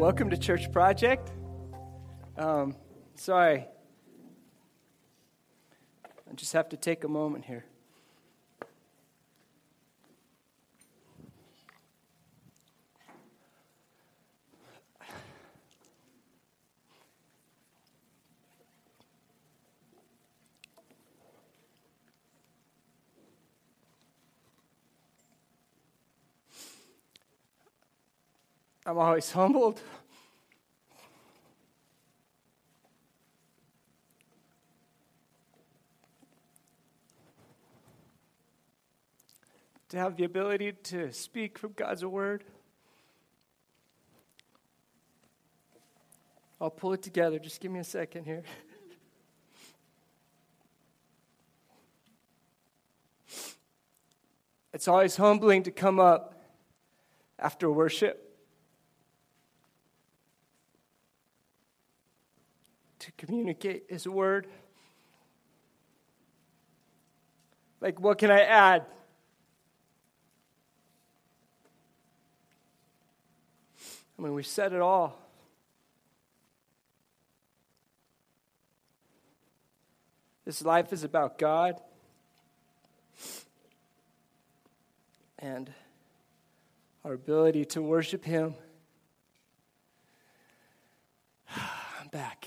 welcome to Church Project. Um, sorry, I just have to take a moment here. I'm always humbled. To have the ability to speak from God's word. I'll pull it together. Just give me a second here. It's always humbling to come up after worship to communicate His word. Like, what can I add? I mean, we said it all. This life is about God. And our ability to worship Him. I'm back.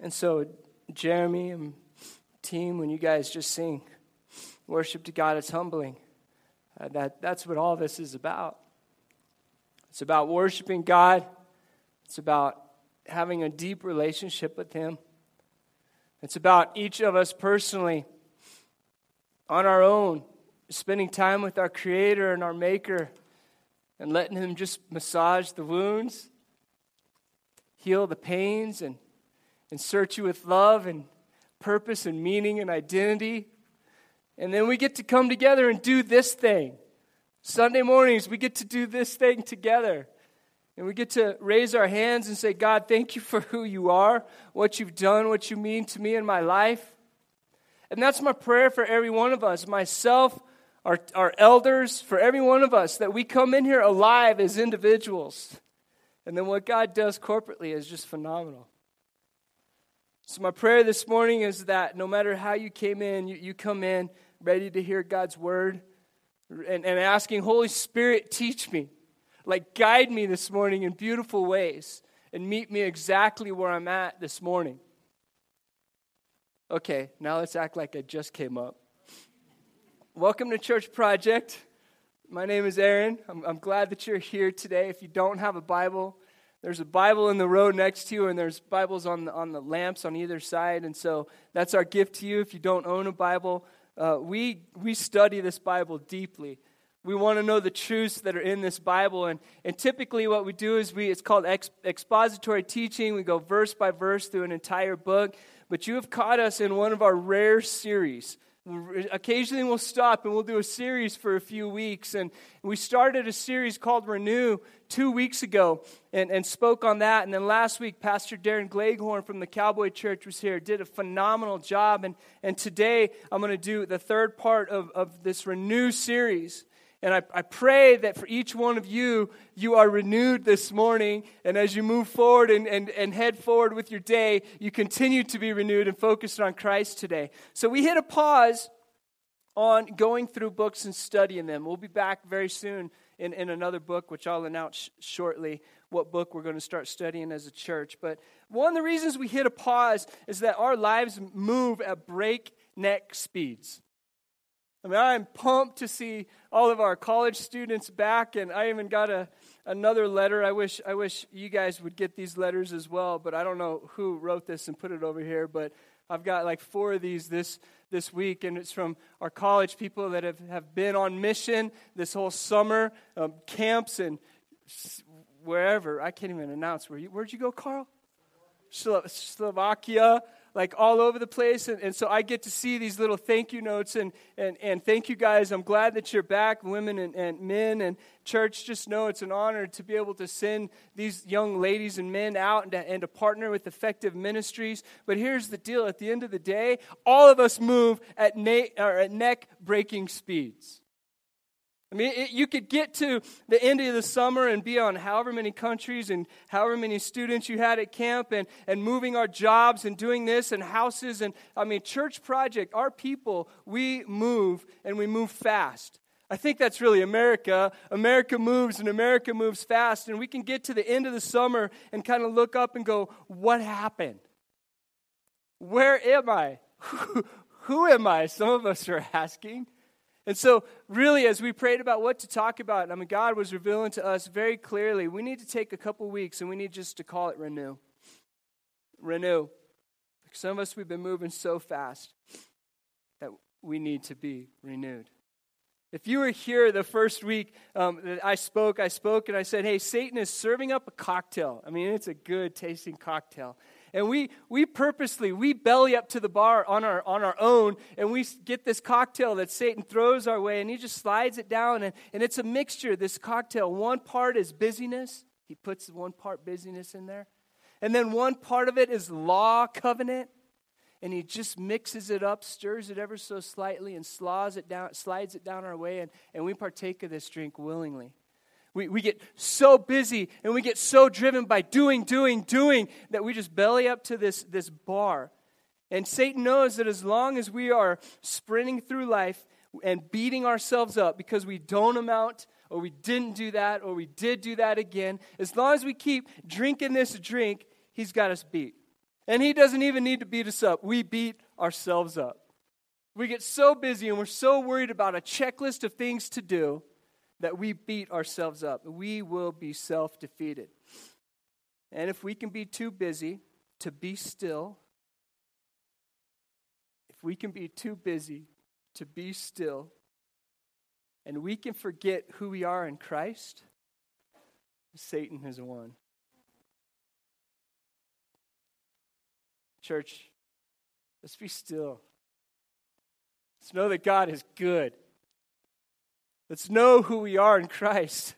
And so, Jeremy and team, when you guys just sing worship to God, it's humbling. Uh, that, that's what all this is about. It's about worshiping God, it's about having a deep relationship with Him. It's about each of us personally, on our own, spending time with our Creator and our Maker and letting Him just massage the wounds, heal the pains, and insert you with love and purpose and meaning and identity. And then we get to come together and do this thing. Sunday mornings, we get to do this thing together. And we get to raise our hands and say, God, thank you for who you are, what you've done, what you mean to me in my life. And that's my prayer for every one of us, myself, our, our elders, for every one of us, that we come in here alive as individuals. And then what God does corporately is just phenomenal. So, my prayer this morning is that no matter how you came in, you, you come in ready to hear God's word and, and asking, Holy Spirit, teach me. Like, guide me this morning in beautiful ways and meet me exactly where I'm at this morning. Okay, now let's act like I just came up. Welcome to Church Project. My name is Aaron. I'm, I'm glad that you're here today. If you don't have a Bible, there's a Bible in the row next to you, and there's Bibles on the, on the lamps on either side. And so that's our gift to you. If you don't own a Bible, uh, we, we study this Bible deeply. We want to know the truths that are in this Bible. And, and typically, what we do is we, it's called ex, expository teaching. We go verse by verse through an entire book. But you have caught us in one of our rare series Occasionally, we'll stop and we'll do a series for a few weeks. And we started a series called Renew two weeks ago and, and spoke on that. And then last week, Pastor Darren Gleghorn from the Cowboy Church was here, did a phenomenal job. And, and today, I'm going to do the third part of, of this Renew series. And I, I pray that for each one of you, you are renewed this morning. And as you move forward and, and, and head forward with your day, you continue to be renewed and focused on Christ today. So we hit a pause on going through books and studying them. We'll be back very soon in, in another book, which I'll announce sh- shortly what book we're going to start studying as a church. But one of the reasons we hit a pause is that our lives move at breakneck speeds. I mean, I'm pumped to see all of our college students back, and I even got a, another letter. I wish, I wish you guys would get these letters as well, but I don't know who wrote this and put it over here, but I've got like four of these this, this week, and it's from our college people that have, have been on mission this whole summer, um, camps and wherever. I can't even announce where you, where'd you go, Carl? Slovakia, like all over the place. And, and, so I get to see these little thank you notes and, and, and thank you guys. I'm glad that you're back, women and, and men and church. Just know it's an honor to be able to send these young ladies and men out and to, and to partner with effective ministries. But here's the deal at the end of the day, all of us move at, na- at neck breaking speeds. I mean, it, you could get to the end of the summer and be on however many countries and however many students you had at camp and, and moving our jobs and doing this and houses. And I mean, church project, our people, we move and we move fast. I think that's really America. America moves and America moves fast. And we can get to the end of the summer and kind of look up and go, what happened? Where am I? Who am I? Some of us are asking. And so, really, as we prayed about what to talk about, I mean, God was revealing to us very clearly we need to take a couple weeks and we need just to call it renew. Renew. Some of us, we've been moving so fast that we need to be renewed. If you were here the first week um, that I spoke, I spoke and I said, hey, Satan is serving up a cocktail. I mean, it's a good tasting cocktail. And we, we purposely, we belly up to the bar on our, on our own, and we get this cocktail that Satan throws our way, and he just slides it down. And, and it's a mixture, this cocktail. One part is busyness. He puts one part busyness in there. And then one part of it is law covenant and he just mixes it up, stirs it ever so slightly, and it down, slides it down our way, and, and we partake of this drink willingly. We, we get so busy and we get so driven by doing, doing, doing that we just belly up to this, this bar. And Satan knows that as long as we are sprinting through life and beating ourselves up because we don't amount or we didn't do that or we did do that again, as long as we keep drinking this drink, he's got us beat. And he doesn't even need to beat us up. We beat ourselves up. We get so busy and we're so worried about a checklist of things to do that we beat ourselves up. We will be self defeated. And if we can be too busy to be still, if we can be too busy to be still, and we can forget who we are in Christ, Satan has won. Church, let's be still. Let's know that God is good. Let's know who we are in Christ.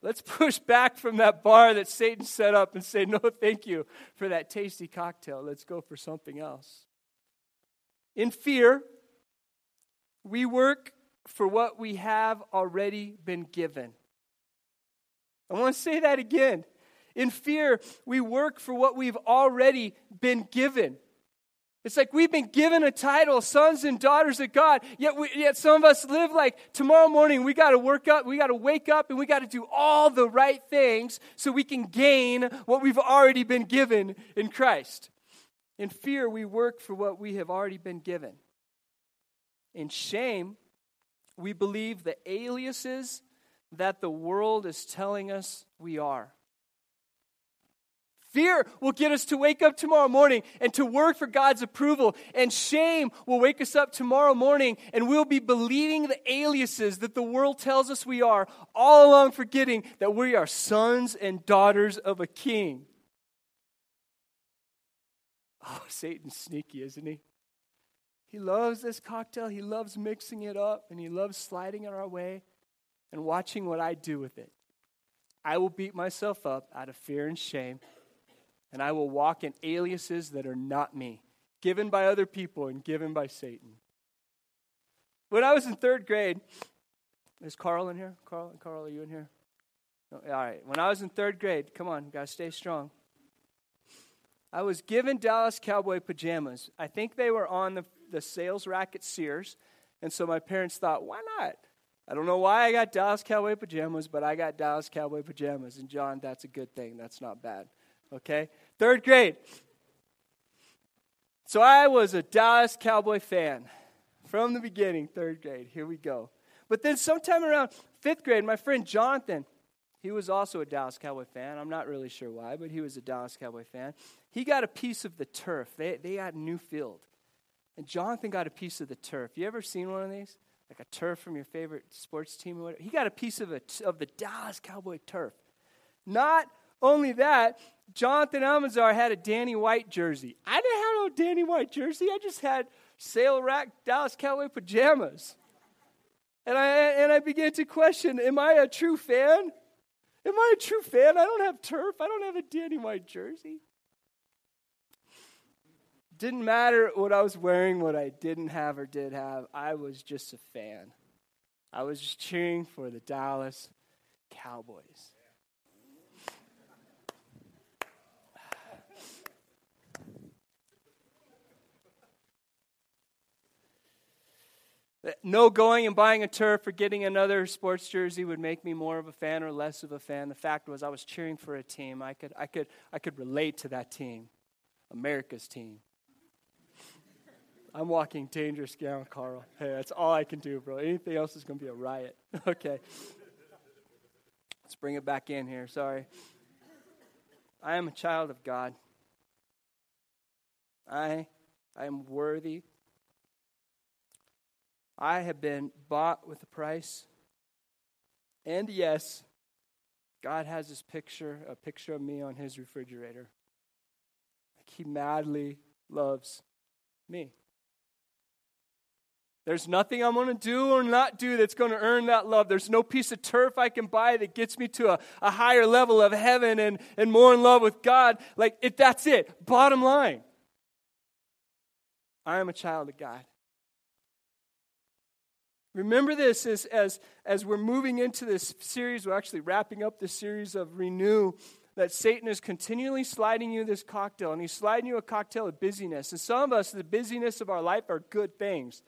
Let's push back from that bar that Satan set up and say, No, thank you for that tasty cocktail. Let's go for something else. In fear, we work for what we have already been given. I want to say that again. In fear, we work for what we've already been given. It's like we've been given a title, sons and daughters of God. Yet, we, yet some of us live like tomorrow morning we got to work up, we got to wake up, and we got to do all the right things so we can gain what we've already been given in Christ. In fear, we work for what we have already been given. In shame, we believe the aliases that the world is telling us we are. Fear will get us to wake up tomorrow morning and to work for God's approval. And shame will wake us up tomorrow morning and we'll be believing the aliases that the world tells us we are, all along forgetting that we are sons and daughters of a king. Oh, Satan's sneaky, isn't he? He loves this cocktail. He loves mixing it up and he loves sliding it our way and watching what I do with it. I will beat myself up out of fear and shame and I will walk in aliases that are not me, given by other people and given by Satan. When I was in third grade, is Carl in here? Carl, Carl, are you in here? No, all right. When I was in third grade, come on, guys, stay strong. I was given Dallas Cowboy pajamas. I think they were on the, the sales rack at Sears. And so my parents thought, why not? I don't know why I got Dallas Cowboy pajamas, but I got Dallas Cowboy pajamas. And John, that's a good thing. That's not bad. Okay? Third grade. So I was a Dallas Cowboy fan from the beginning, third grade. Here we go. But then sometime around fifth grade, my friend Jonathan, he was also a Dallas Cowboy fan. I'm not really sure why, but he was a Dallas Cowboy fan. He got a piece of the turf. They, they had a new field. And Jonathan got a piece of the turf. You ever seen one of these? Like a turf from your favorite sports team or whatever? He got a piece of, a, of the Dallas Cowboy turf. Not only that, Jonathan Almanzar had a Danny White jersey. I didn't have no Danny White jersey. I just had sale rack Dallas Cowboy pajamas. And I, and I began to question Am I a true fan? Am I a true fan? I don't have turf. I don't have a Danny White jersey. Didn't matter what I was wearing, what I didn't have or did have. I was just a fan. I was just cheering for the Dallas Cowboys. No going and buying a turf or getting another sports jersey would make me more of a fan or less of a fan. The fact was I was cheering for a team. I could, I could, I could relate to that team, America's team. I'm walking dangerous ground, Carl. Hey, that's all I can do, bro. Anything else is going to be a riot. okay. Let's bring it back in here. Sorry. I am a child of God. I, I am worthy I have been bought with a price. And yes, God has this picture, a picture of me on his refrigerator. Like he madly loves me. There's nothing I'm going to do or not do that's going to earn that love. There's no piece of turf I can buy that gets me to a, a higher level of heaven and, and more in love with God. Like, it, that's it. Bottom line. I am a child of God. Remember this as, as, as we're moving into this series, we're actually wrapping up this series of Renew, that Satan is continually sliding you this cocktail, and he's sliding you a cocktail of busyness. And some of us, the busyness of our life are good things.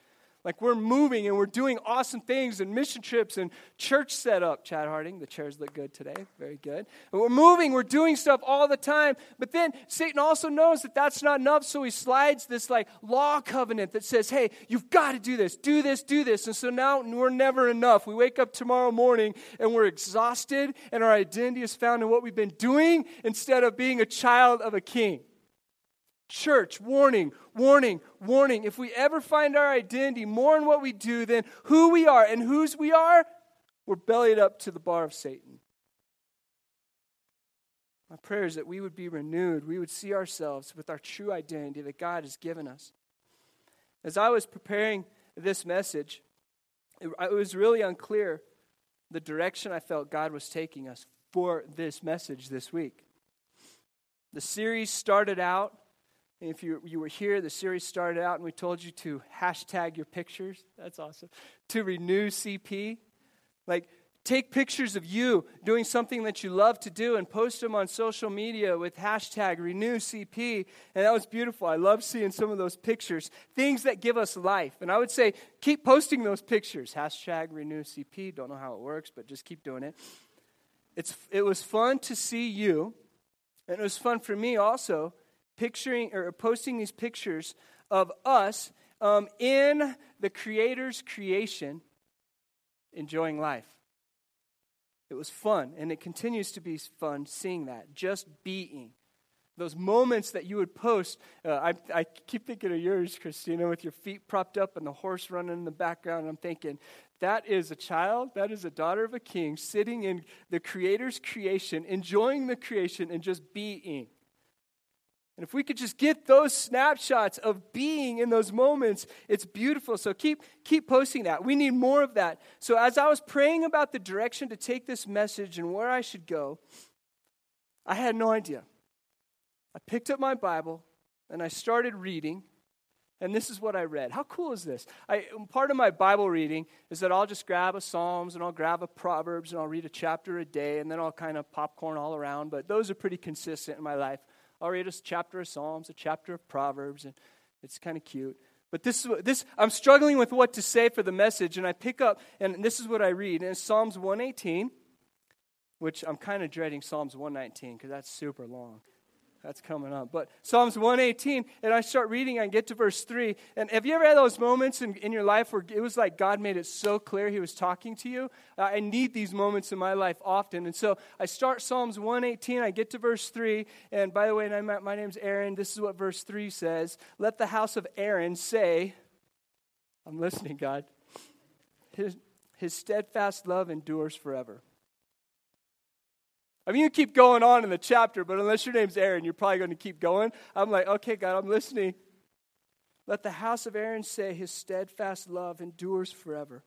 Like we're moving and we're doing awesome things and mission trips and church setup. Chad Harding, the chairs look good today. Very good. And we're moving, we're doing stuff all the time. But then Satan also knows that that's not enough, so he slides this like law covenant that says, hey, you've got to do this, do this, do this. And so now we're never enough. We wake up tomorrow morning and we're exhausted, and our identity is found in what we've been doing instead of being a child of a king. Church, warning, warning, warning. If we ever find our identity more in what we do than who we are and whose we are, we're bellied up to the bar of Satan. My prayer is that we would be renewed. We would see ourselves with our true identity that God has given us. As I was preparing this message, it, was really unclear the direction I felt God was taking us for this message this week. The series started out if you, you were here, the series started out and we told you to hashtag your pictures. That's awesome. To renew CP. Like, take pictures of you doing something that you love to do and post them on social media with hashtag renew CP. And that was beautiful. I love seeing some of those pictures, things that give us life. And I would say, keep posting those pictures. Hashtag renew CP. Don't know how it works, but just keep doing it. It's, it was fun to see you, and it was fun for me also picturing or posting these pictures of us um, in the Creator's creation, enjoying life. It was fun, and it continues to be fun seeing that, just being. Those moments that you would post. Uh, I, I keep thinking of yours, Christina, with your feet propped up and the horse running in the background. I'm thinking, that is a child, that is a daughter of a king sitting in the Creator's creation, enjoying the creation and just being. And if we could just get those snapshots of being in those moments, it's beautiful. So keep keep posting that. We need more of that. So as I was praying about the direction to take this message and where I should go, I had no idea. I picked up my Bible and I started reading, and this is what I read. How cool is this? I, part of my Bible reading is that I'll just grab a Psalms and I'll grab a Proverbs and I'll read a chapter a day, and then I'll kind of popcorn all around. But those are pretty consistent in my life. I'll read a chapter of Psalms, a chapter of Proverbs, and it's kind of cute. But this this I'm struggling with what to say for the message, and I pick up, and this is what I read. It's Psalms 118, which I'm kind of dreading Psalms 119 because that's super long. That's coming up. But Psalms 118, and I start reading, I get to verse 3. And have you ever had those moments in, in your life where it was like God made it so clear He was talking to you? Uh, I need these moments in my life often. And so I start Psalms 118, I get to verse 3. And by the way, my, my name's Aaron. This is what verse 3 says Let the house of Aaron say, I'm listening, God. His, his steadfast love endures forever. I mean, you keep going on in the chapter, but unless your name's Aaron, you're probably going to keep going. I'm like, okay, God, I'm listening. Let the house of Aaron say, His steadfast love endures forever.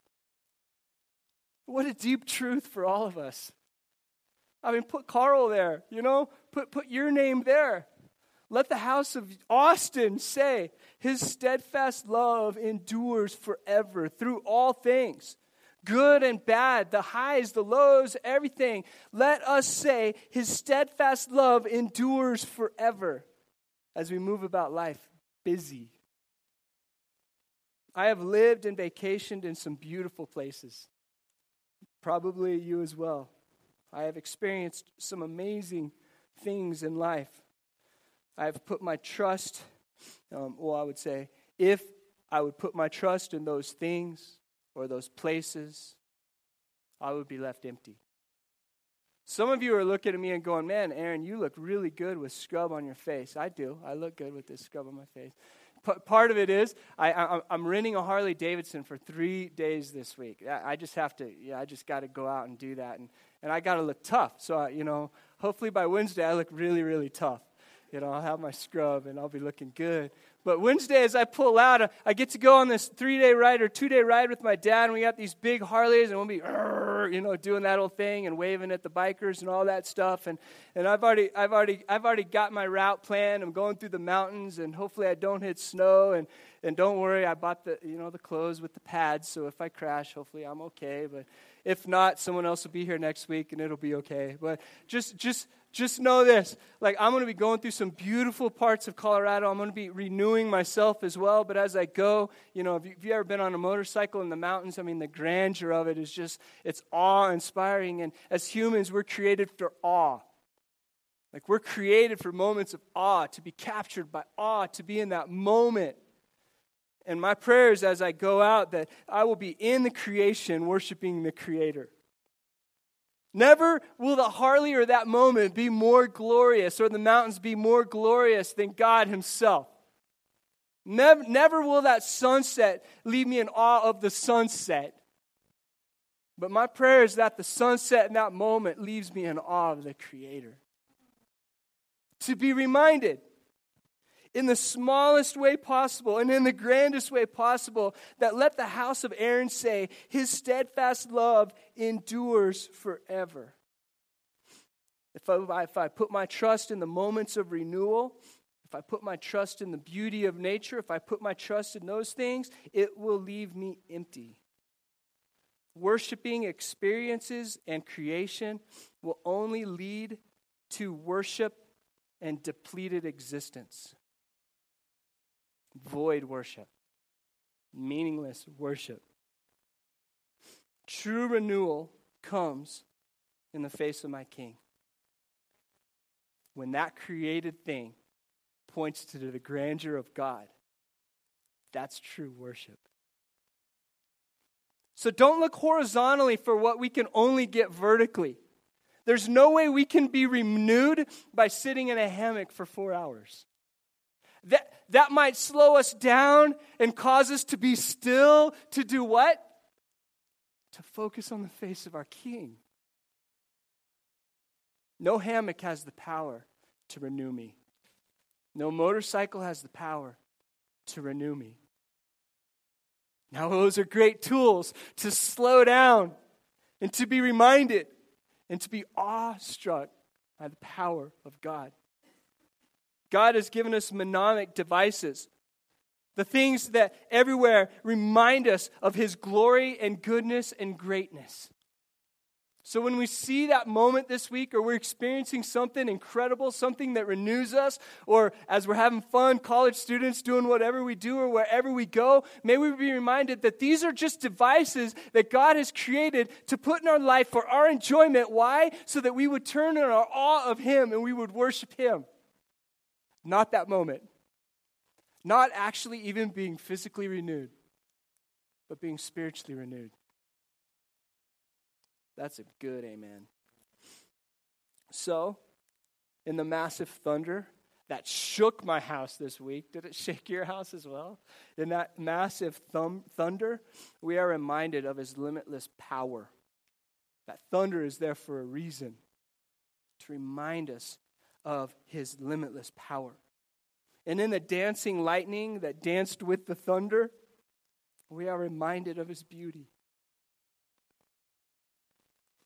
What a deep truth for all of us. I mean, put Carl there, you know, put, put your name there. Let the house of Austin say, His steadfast love endures forever through all things. Good and bad, the highs, the lows, everything. Let us say, His steadfast love endures forever as we move about life busy. I have lived and vacationed in some beautiful places. Probably you as well. I have experienced some amazing things in life. I have put my trust, um, well, I would say, if I would put my trust in those things or those places, I would be left empty. Some of you are looking at me and going, Man, Aaron, you look really good with scrub on your face. I do. I look good with this scrub on my face. P- part of it is I, am renting a Harley Davidson for three days this week. I, I just have to, yeah, I just got to go out and do that. And, and I got to look tough. So, I, you know, hopefully by Wednesday I look really, really tough. You know, I'll have my scrub and I'll be looking good. But Wednesday, as I pull out, uh, I get to go on this three day ride or two day ride with my dad, and we got these big Harleys, and we'll be, you know, doing that old thing and waving at the bikers and all that stuff. And, and I've, already, I've, already, I've already got my route planned. I'm going through the mountains, and hopefully I don't hit snow. And, and don't worry, I bought the, you know, the clothes with the pads, so if I crash, hopefully I'm okay. But if not, someone else will be here next week, and it'll be okay. But just, just, just know this like i'm going to be going through some beautiful parts of colorado. I'm going to be renewing myself as well. But as i go you know if you, have ever been on a motorcycle in the mountains i mean the grandeur of it is just it's awe inspiring and as humans we're created for awe. Like we're created for moments of awe to be captured by awe to be in that moment and my prayer is as i go out that i will be in the creation worshiping the creator Never will the Harley or that moment be more glorious or the mountains be more glorious than God Himself. Never, never will that sunset leave me in awe of the sunset. But my prayer is that the sunset in that moment leaves me in awe of the Creator. To be reminded in the smallest way possible and in the grandest way possible that let the house of Aaron say, His steadfast love endures forever. If I, if I put my trust in the moments of renewal, if I put my trust in the beauty of nature, if I put my trust in those things, it will leave me empty. Worshiping experiences and creation will only lead to worship and depleted existence void worship, meaningless worship. True renewal comes in the face of my King. When that created thing points to the grandeur of God, that's true worship. So don't look horizontally for what we can only get vertically. There's no way we can be renewed by sitting in a hammock for four hours that, that might slow us down and cause us to be still, to do what? To focus on the face of our King. No hammock has the power to renew me. No motorcycle has the power to renew me. Now, those are great tools to slow down and to be reminded and to be awestruck by the power of God. God has given us mnemonic devices. The things that everywhere remind us of His glory and goodness and greatness. So when we see that moment this week, or we're experiencing something incredible, something that renews us, or as we're having fun, college students doing whatever we do, or wherever we go, may we be reminded that these are just devices that God has created to put in our life for our enjoyment. Why? So that we would turn in our awe of Him and we would worship Him. Not that moment. Not actually even being physically renewed, but being spiritually renewed. That's a good amen. So, in the massive thunder that shook my house this week, did it shake your house as well? In that massive thum- thunder, we are reminded of his limitless power. That thunder is there for a reason to remind us of his limitless power. And in the dancing lightning that danced with the thunder, we are reminded of his beauty.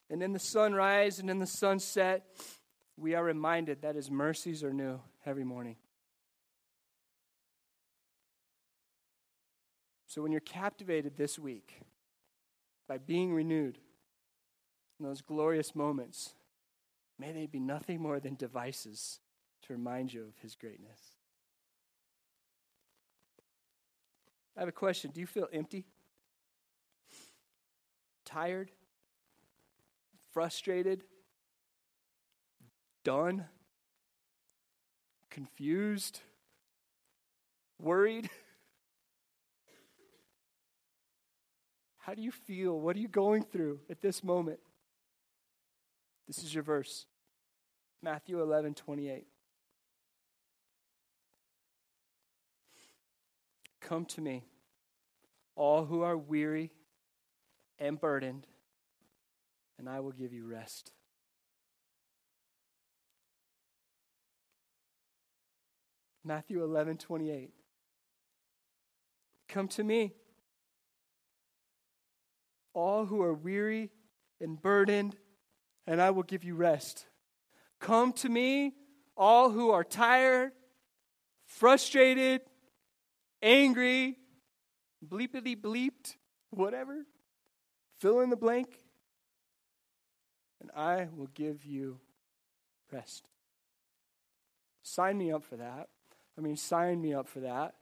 And in the sunrise and in the sunset, we are reminded that his mercies are new every morning. So when you're captivated this week by being renewed in those glorious moments, may they be nothing more than devices to remind you of his greatness. I have a question. Do you feel empty? Tired? Frustrated? Done? Confused? Worried? How do you feel? What are you going through at this moment? This is your verse Matthew 11 28. Come to me, all who are weary and burdened, and I will give you rest. Matthew 11 28. Come to me all who are weary and burdened, and I will give you rest. Come to me, all who are tired, frustrated, angry, bleepity bleeped, whatever. Fill in the blank, and I will give you rest. Sign me up for that. I mean, sign me up for that.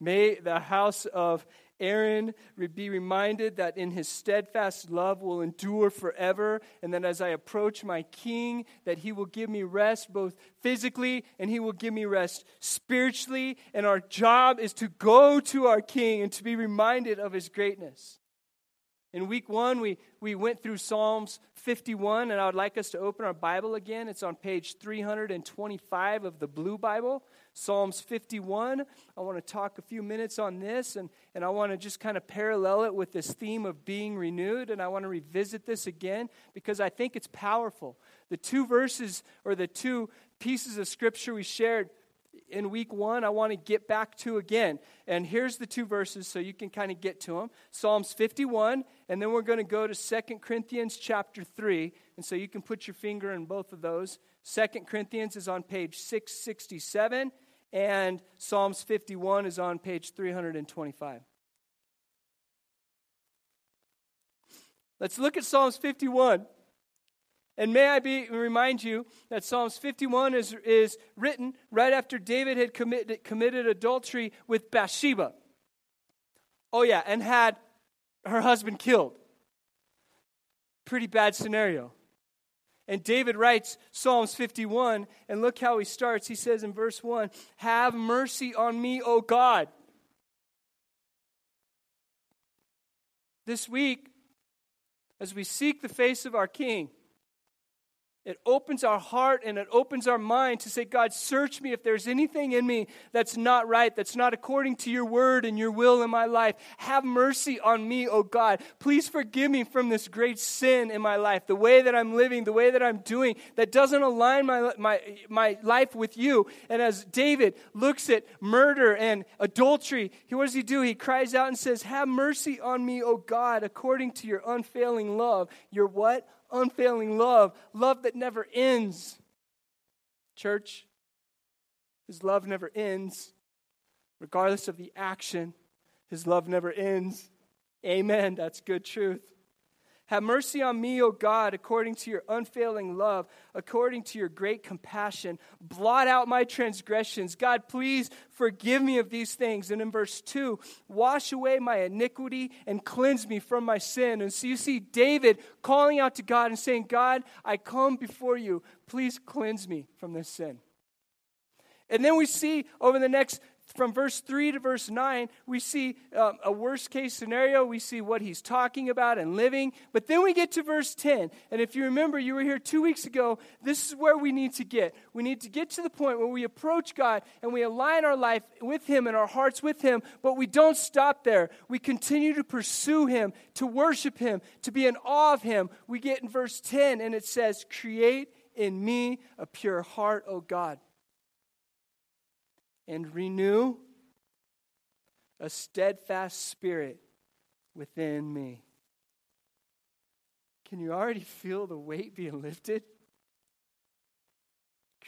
May the house of Aaron be reminded that in his steadfast love will endure forever, and that as I approach my king, that he will give me rest both physically and he will give me rest spiritually. And our job is to go to our king and to be reminded of his greatness. In week one, we, we went through Psalms 51, and I would like us to open our Bible again. It's on page 325 of the Blue Bible. Psalms 51. I want to talk a few minutes on this, and, and I want to just kind of parallel it with this theme of being renewed, and I want to revisit this again because I think it's powerful. The two verses or the two pieces of scripture we shared in week one, I want to get back to again. And here's the two verses so you can kind of get to them Psalms 51, and then we're going to go to Second Corinthians chapter 3. And so you can put your finger in both of those. Second Corinthians is on page 667, and Psalms 51 is on page 325. Let's look at Psalms 51. And may I be, remind you that Psalms 51 is, is written right after David had committed, committed adultery with Bathsheba. Oh, yeah, and had her husband killed. Pretty bad scenario. And David writes Psalms 51, and look how he starts. He says in verse 1 Have mercy on me, O God. This week, as we seek the face of our King, it opens our heart and it opens our mind to say, God, search me if there's anything in me that's not right, that's not according to your word and your will in my life. Have mercy on me, oh God. Please forgive me from this great sin in my life, the way that I'm living, the way that I'm doing that doesn't align my, my, my life with you. And as David looks at murder and adultery, he, what does he do? He cries out and says, Have mercy on me, oh God, according to your unfailing love. Your what? Unfailing love, love that never ends. Church, His love never ends. Regardless of the action, His love never ends. Amen. That's good truth. Have mercy on me, O God, according to your unfailing love, according to your great compassion. Blot out my transgressions. God, please forgive me of these things. And in verse 2, wash away my iniquity and cleanse me from my sin. And so you see David calling out to God and saying, God, I come before you. Please cleanse me from this sin. And then we see over the next from verse 3 to verse 9, we see um, a worst case scenario. We see what he's talking about and living. But then we get to verse 10. And if you remember, you were here two weeks ago. This is where we need to get. We need to get to the point where we approach God and we align our life with him and our hearts with him. But we don't stop there. We continue to pursue him, to worship him, to be in awe of him. We get in verse 10 and it says, Create in me a pure heart, O God and renew a steadfast spirit within me. Can you already feel the weight being lifted?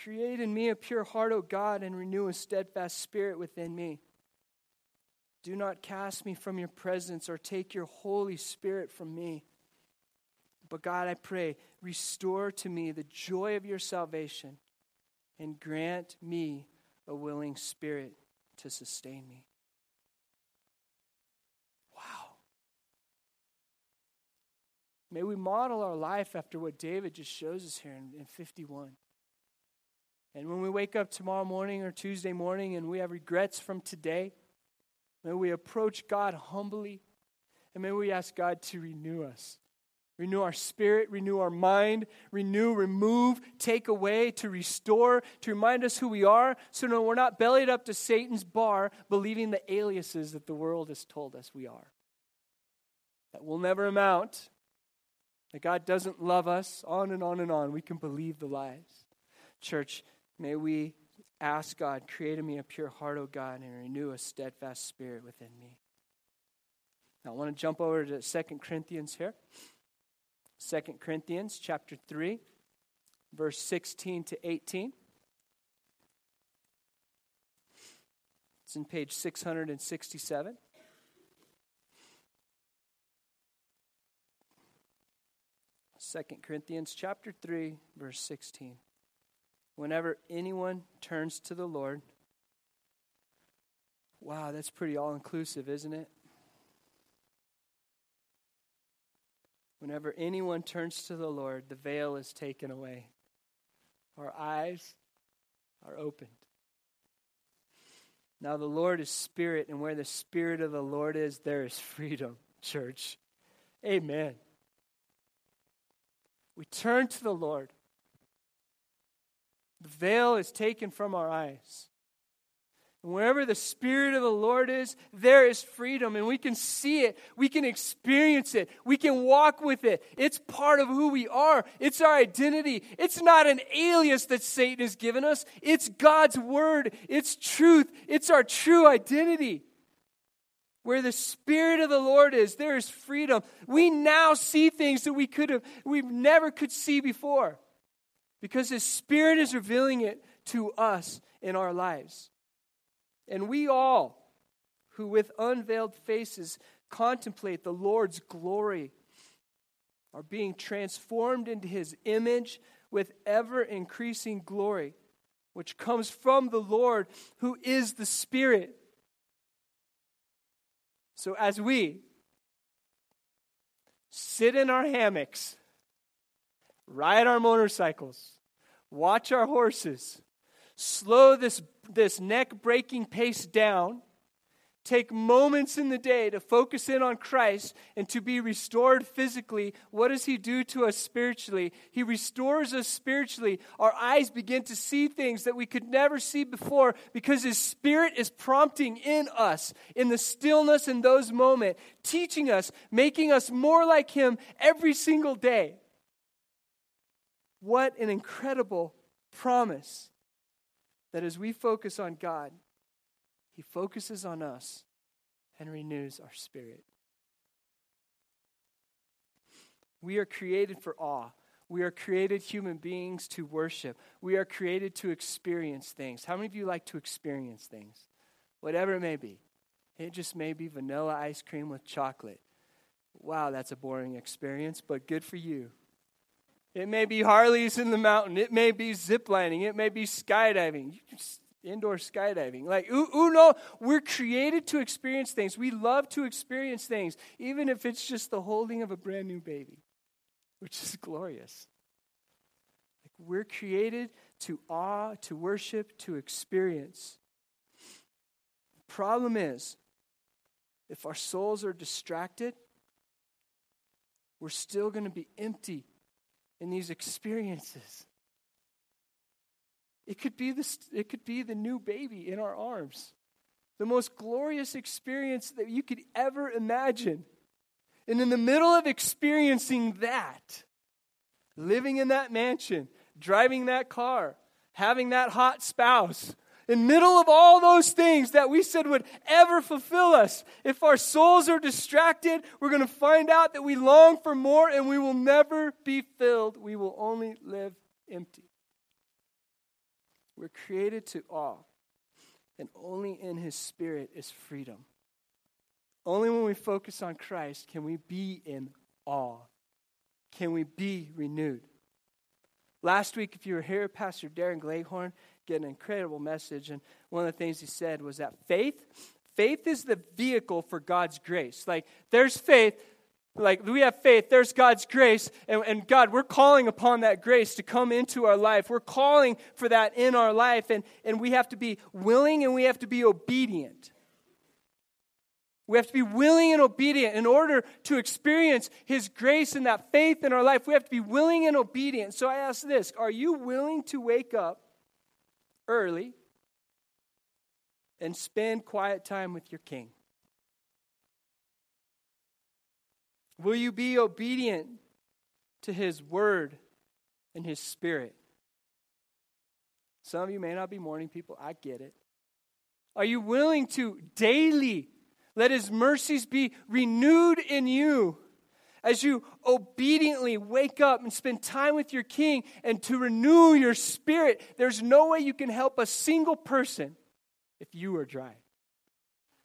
Create in me a pure heart, O God, and renew a steadfast spirit within me. Do not cast me from your presence or take your Holy Spirit from me. But God, I pray, restore to me the joy of your salvation and grant me a willing spirit to sustain me. Wow. May we model our life after what David just shows us here in, in 51. And when we wake up tomorrow morning or Tuesday morning and we have regrets from today, may we approach God humbly and may we ask God to renew us. Renew our spirit, renew our mind, renew, remove, take away, to restore, to remind us who we are, so that we're not bellied up to Satan's bar, believing the aliases that the world has told us we are. That will never amount, that God doesn't love us, on and on and on. We can believe the lies. Church, may we ask God, create in me a pure heart, O God, and renew a steadfast spirit within me. Now, I want to jump over to Second Corinthians here. 2 Corinthians chapter 3, verse 16 to 18. It's in page 667. Second Corinthians chapter 3 verse 16 Whenever anyone turns to the Lord Wow, that's pretty all inclusive, isn't it? Whenever anyone turns to the Lord, the veil is taken away. Our eyes are opened. Now, the Lord is spirit, and where the spirit of the Lord is, there is freedom, church. Amen. We turn to the Lord. The veil is taken from our eyes. Wherever the Spirit of the Lord is, there is freedom. And we can see it. We can experience it. We can walk with it. It's part of who we are. It's our identity. It's not an alias that Satan has given us, it's God's Word. It's truth. It's our true identity. Where the Spirit of the Lord is, there is freedom. We now see things that we could have, we never could see before. Because His Spirit is revealing it to us in our lives. And we all, who with unveiled faces contemplate the Lord's glory, are being transformed into his image with ever increasing glory, which comes from the Lord, who is the Spirit. So as we sit in our hammocks, ride our motorcycles, watch our horses, slow this, this neck breaking pace down, take moments in the day to focus in on Christ and to be restored physically, what does He do to us spiritually? He restores us spiritually. Our eyes begin to see things that we could never see before because His Spirit is prompting in us, in the stillness in those moments, teaching us, making us more like Him every single day. What an incredible promise that as we focus on God, He focuses on us and renews our spirit. We are created for awe. We are created human beings to worship. We are created to experience things. How many of you like to experience things? Whatever it may be. It just may be vanilla ice cream with chocolate. Wow, that's a boring experience, but good for you. It may be Harleys in the mountain. It may be ziplining. It may be skydiving. Indoor skydiving. Like, ooh, ooh, no, we're created to experience things. We love to experience things, even if it's just the holding of a brand new baby, which is glorious. Like, we're created to awe, to worship, to experience. Problem is, if our souls are distracted, we're still going to be empty in these experiences. It could be this, it could be the new baby in our arms. The most glorious experience that you could ever imagine. And in the middle of experiencing that, living in that mansion, driving that car, having that hot spouse, in middle of all those things that we said would ever fulfill us if our souls are distracted we're going to find out that we long for more and we will never be filled we will only live empty we're created to awe and only in his spirit is freedom Only when we focus on Christ can we be in awe. Can we be renewed? Last week, if you were here, Pastor Darren Gleghorn get an incredible message. And one of the things he said was that faith, faith is the vehicle for God's grace. Like there's faith, like we have faith, there's God's grace, and, and God, we're calling upon that grace to come into our life. We're calling for that in our life, and, and we have to be willing and we have to be obedient. We have to be willing and obedient in order to experience His grace and that faith in our life. We have to be willing and obedient. So I ask this Are you willing to wake up early and spend quiet time with your King? Will you be obedient to His Word and His Spirit? Some of you may not be morning people. I get it. Are you willing to daily let His mercies be renewed in you? as you obediently wake up and spend time with your king and to renew your spirit, there's no way you can help a single person if you are dry.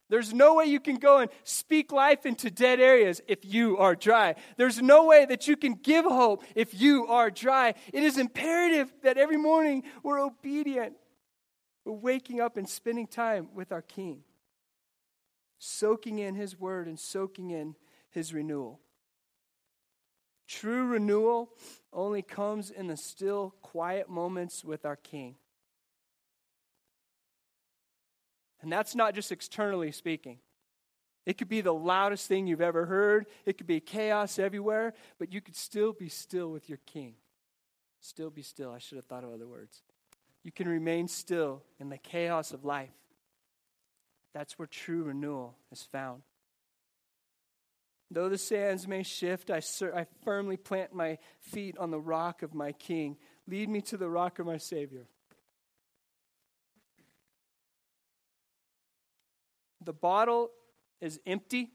There's no way you can go and speak life into dead areas if you are dry. There's no way that you can give hope if you are dry. It is imperative that every morning we're obedient. We're waking up and spending time with our King, soaking in His word and soaking in His renewal. True renewal only comes in the still, quiet moments with our King. And that's not just externally speaking. It could be the loudest thing you've ever heard, it could be chaos everywhere, but you could still be still with your King. Still be still. I should have thought of other words. You can remain still in the chaos of life. That's where true renewal is found. Though the sands may shift, I, I firmly plant my feet on the rock of my King. Lead me to the rock of my Savior. The bottle is empty.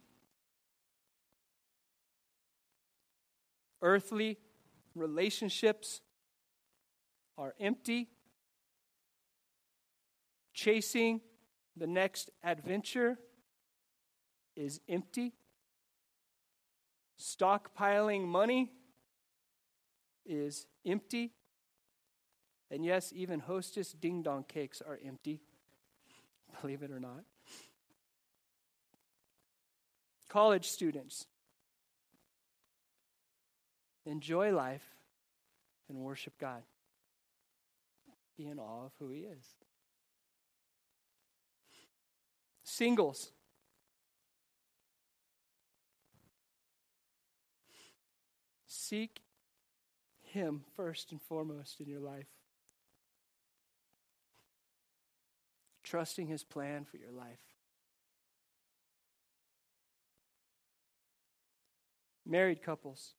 Earthly relationships are empty. Chasing the next adventure is empty. Stockpiling money is empty. And yes, even hostess ding dong cakes are empty, believe it or not. College students, enjoy life and worship God. Be in awe of who He is. Singles, Seek Him first and foremost in your life. Trusting His plan for your life. Married couples,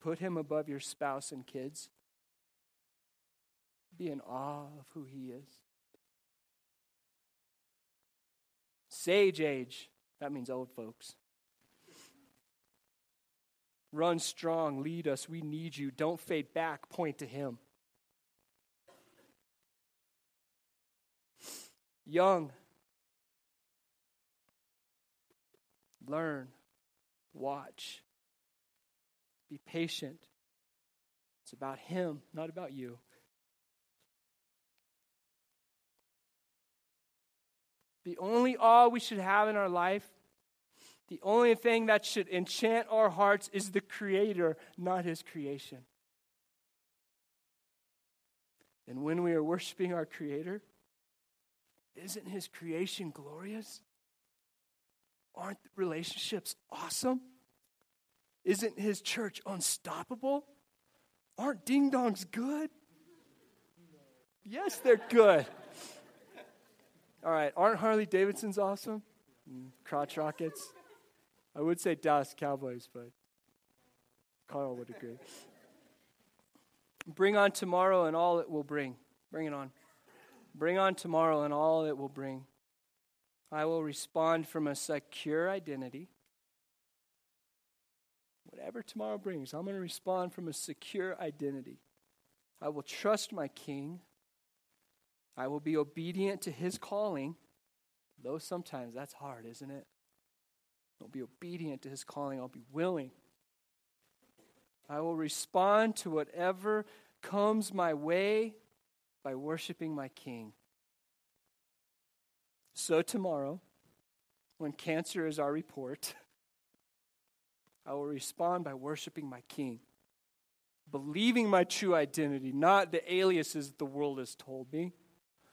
put Him above your spouse and kids. Be in awe of who He is. Sage age, that means old folks. Run strong, lead us. We need you. Don't fade back, point to Him. Young, learn, watch, be patient. It's about Him, not about you. The only awe we should have in our life the only thing that should enchant our hearts is the Creator, not His creation. And when we are worshiping our Creator, isn't His creation glorious? Aren't relationships awesome? Isn't His church unstoppable? Aren't ding dongs good? Yes, they're good. All right, aren't Harley Davidsons awesome? Mm, crotch rockets. I would say Dallas Cowboys, but Carl would agree. Bring on tomorrow and all it will bring. Bring it on. Bring on tomorrow and all it will bring. I will respond from a secure identity. Whatever tomorrow brings, I'm going to respond from a secure identity. I will trust my King. I will be obedient to his calling Though sometimes that's hard, isn't it? I'll be obedient to his calling, I'll be willing. I will respond to whatever comes my way by worshiping my King. So, tomorrow, when cancer is our report, I will respond by worshiping my King, believing my true identity, not the aliases that the world has told me.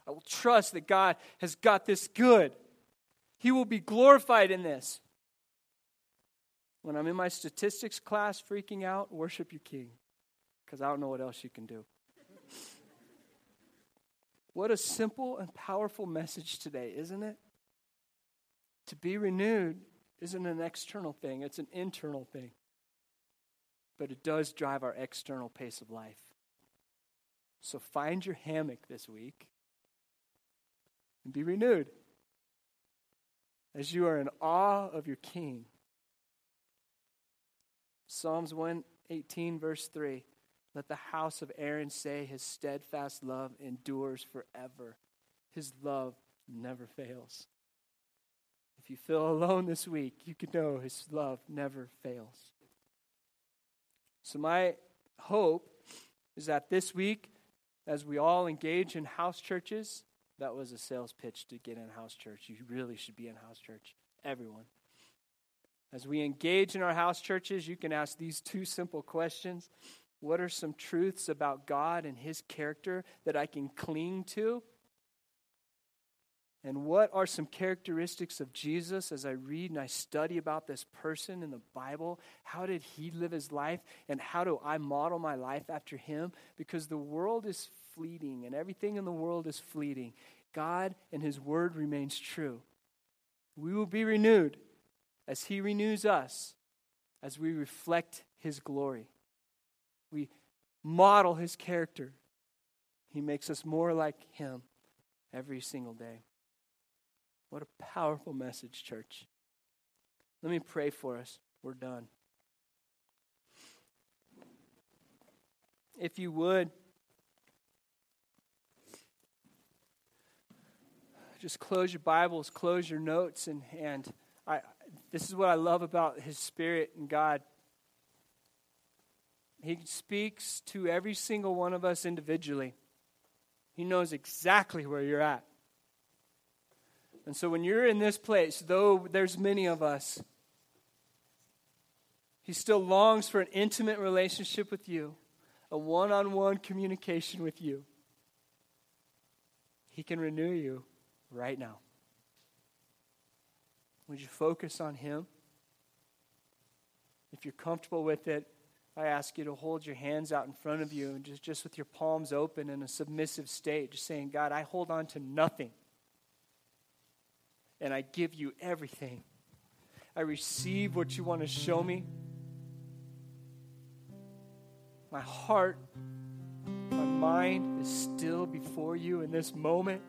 I will trust that God has got this good. He will be glorified in this. When I'm in my statistics class freaking out, worship your King, because I don't know what else you can do. what a simple and powerful message today, isn't it? To be renewed isn't an external thing, it's an internal thing. But it does drive our external pace of life. So find your hammock this week and be renewed as you are in awe of your King. Psalms 118, verse 3 Let the house of Aaron say, His steadfast love endures forever, His love never fails. If you feel alone this week, you can know His love never fails. So, my hope is that this week, as we all engage in house churches, that was a sales pitch to get in house church. You really should be in house church. Everyone. As we engage in our house churches, you can ask these two simple questions What are some truths about God and His character that I can cling to? And what are some characteristics of Jesus as I read and I study about this person in the Bible? How did he live his life? And how do I model my life after him? Because the world is fleeting and everything in the world is fleeting. God and his word remains true. We will be renewed as he renews us as we reflect his glory. We model his character. He makes us more like him every single day. What a powerful message, church. Let me pray for us. We're done. If you would, just close your Bibles, close your notes, and, and I, this is what I love about His Spirit and God. He speaks to every single one of us individually. He knows exactly where you're at. And so when you're in this place, though there's many of us, he still longs for an intimate relationship with you, a one on one communication with you. He can renew you right now. Would you focus on Him? If you're comfortable with it, I ask you to hold your hands out in front of you and just, just with your palms open in a submissive state, just saying, God, I hold on to nothing and I give you everything. I receive what you want to show me. My heart, my mind is still before you in this moment.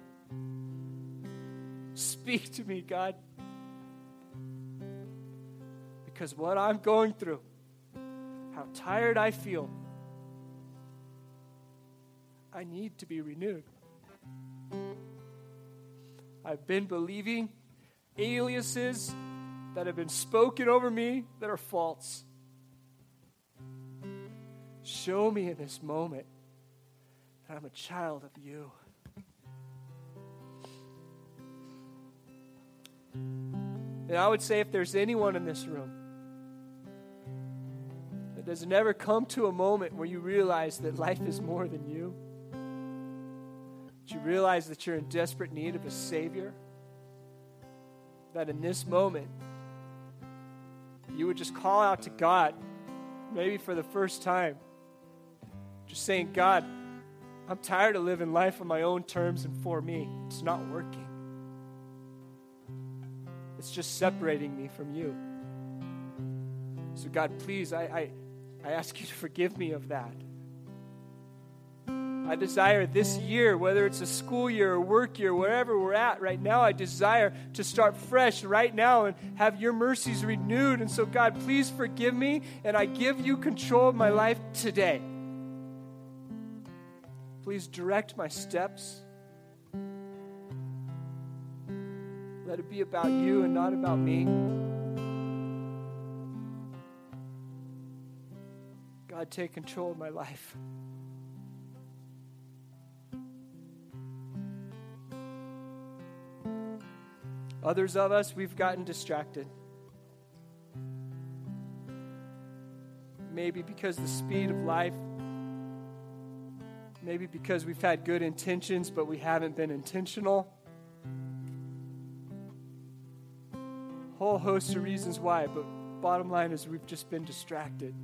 Speak to me, God. Because what I'm going through, how tired I feel, I need to be renewed. I've been believing aliases that have been spoken over me that are false. Show me in this moment that I'm a child of you. And I would say if there's anyone in this room that does never come to a moment where you realize that life is more than you, that you realize that you're in desperate need of a Savior that in this moment, you would just call out to God, maybe for the first time, just saying, God, I'm tired of living life on my own terms and for me. It's not working. It's just separating me from you. So, God, please, I, I, I ask you to forgive me of that. I desire this year, whether it's a school year or work year, wherever we're at right now, I desire to start fresh right now and have your mercies renewed. And so, God, please forgive me, and I give you control of my life today. Please direct my steps. Let it be about you and not about me. God, take control of my life. Others of us, we've gotten distracted. Maybe because the speed of life, maybe because we've had good intentions, but we haven't been intentional. Whole host of reasons why, but bottom line is we've just been distracted.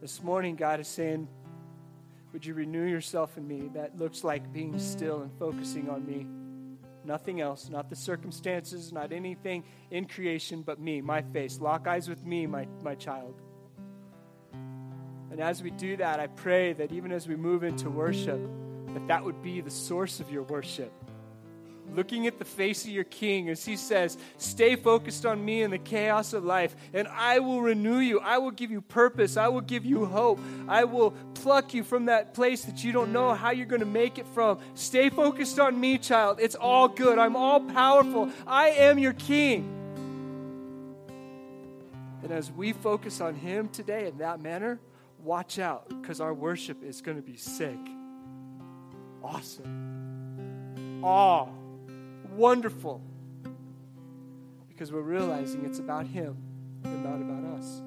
This morning, God is saying, Would you renew yourself in me? That looks like being still and focusing on me. Nothing else, not the circumstances, not anything in creation but me, my face. Lock eyes with me, my, my child. And as we do that, I pray that even as we move into worship, that that would be the source of your worship looking at the face of your king as he says, Stay focused on me in the chaos of life, and I will renew you. I will give you purpose. I will give you hope. I will pluck you from that place that you don't know how you're going to make it from. Stay focused on me, child. It's all good. I'm all powerful. I am your king. And as we focus on him today in that manner, watch out because our worship is going to be sick. Awesome. Awe wonderful because we're realizing it's about Him and not about us.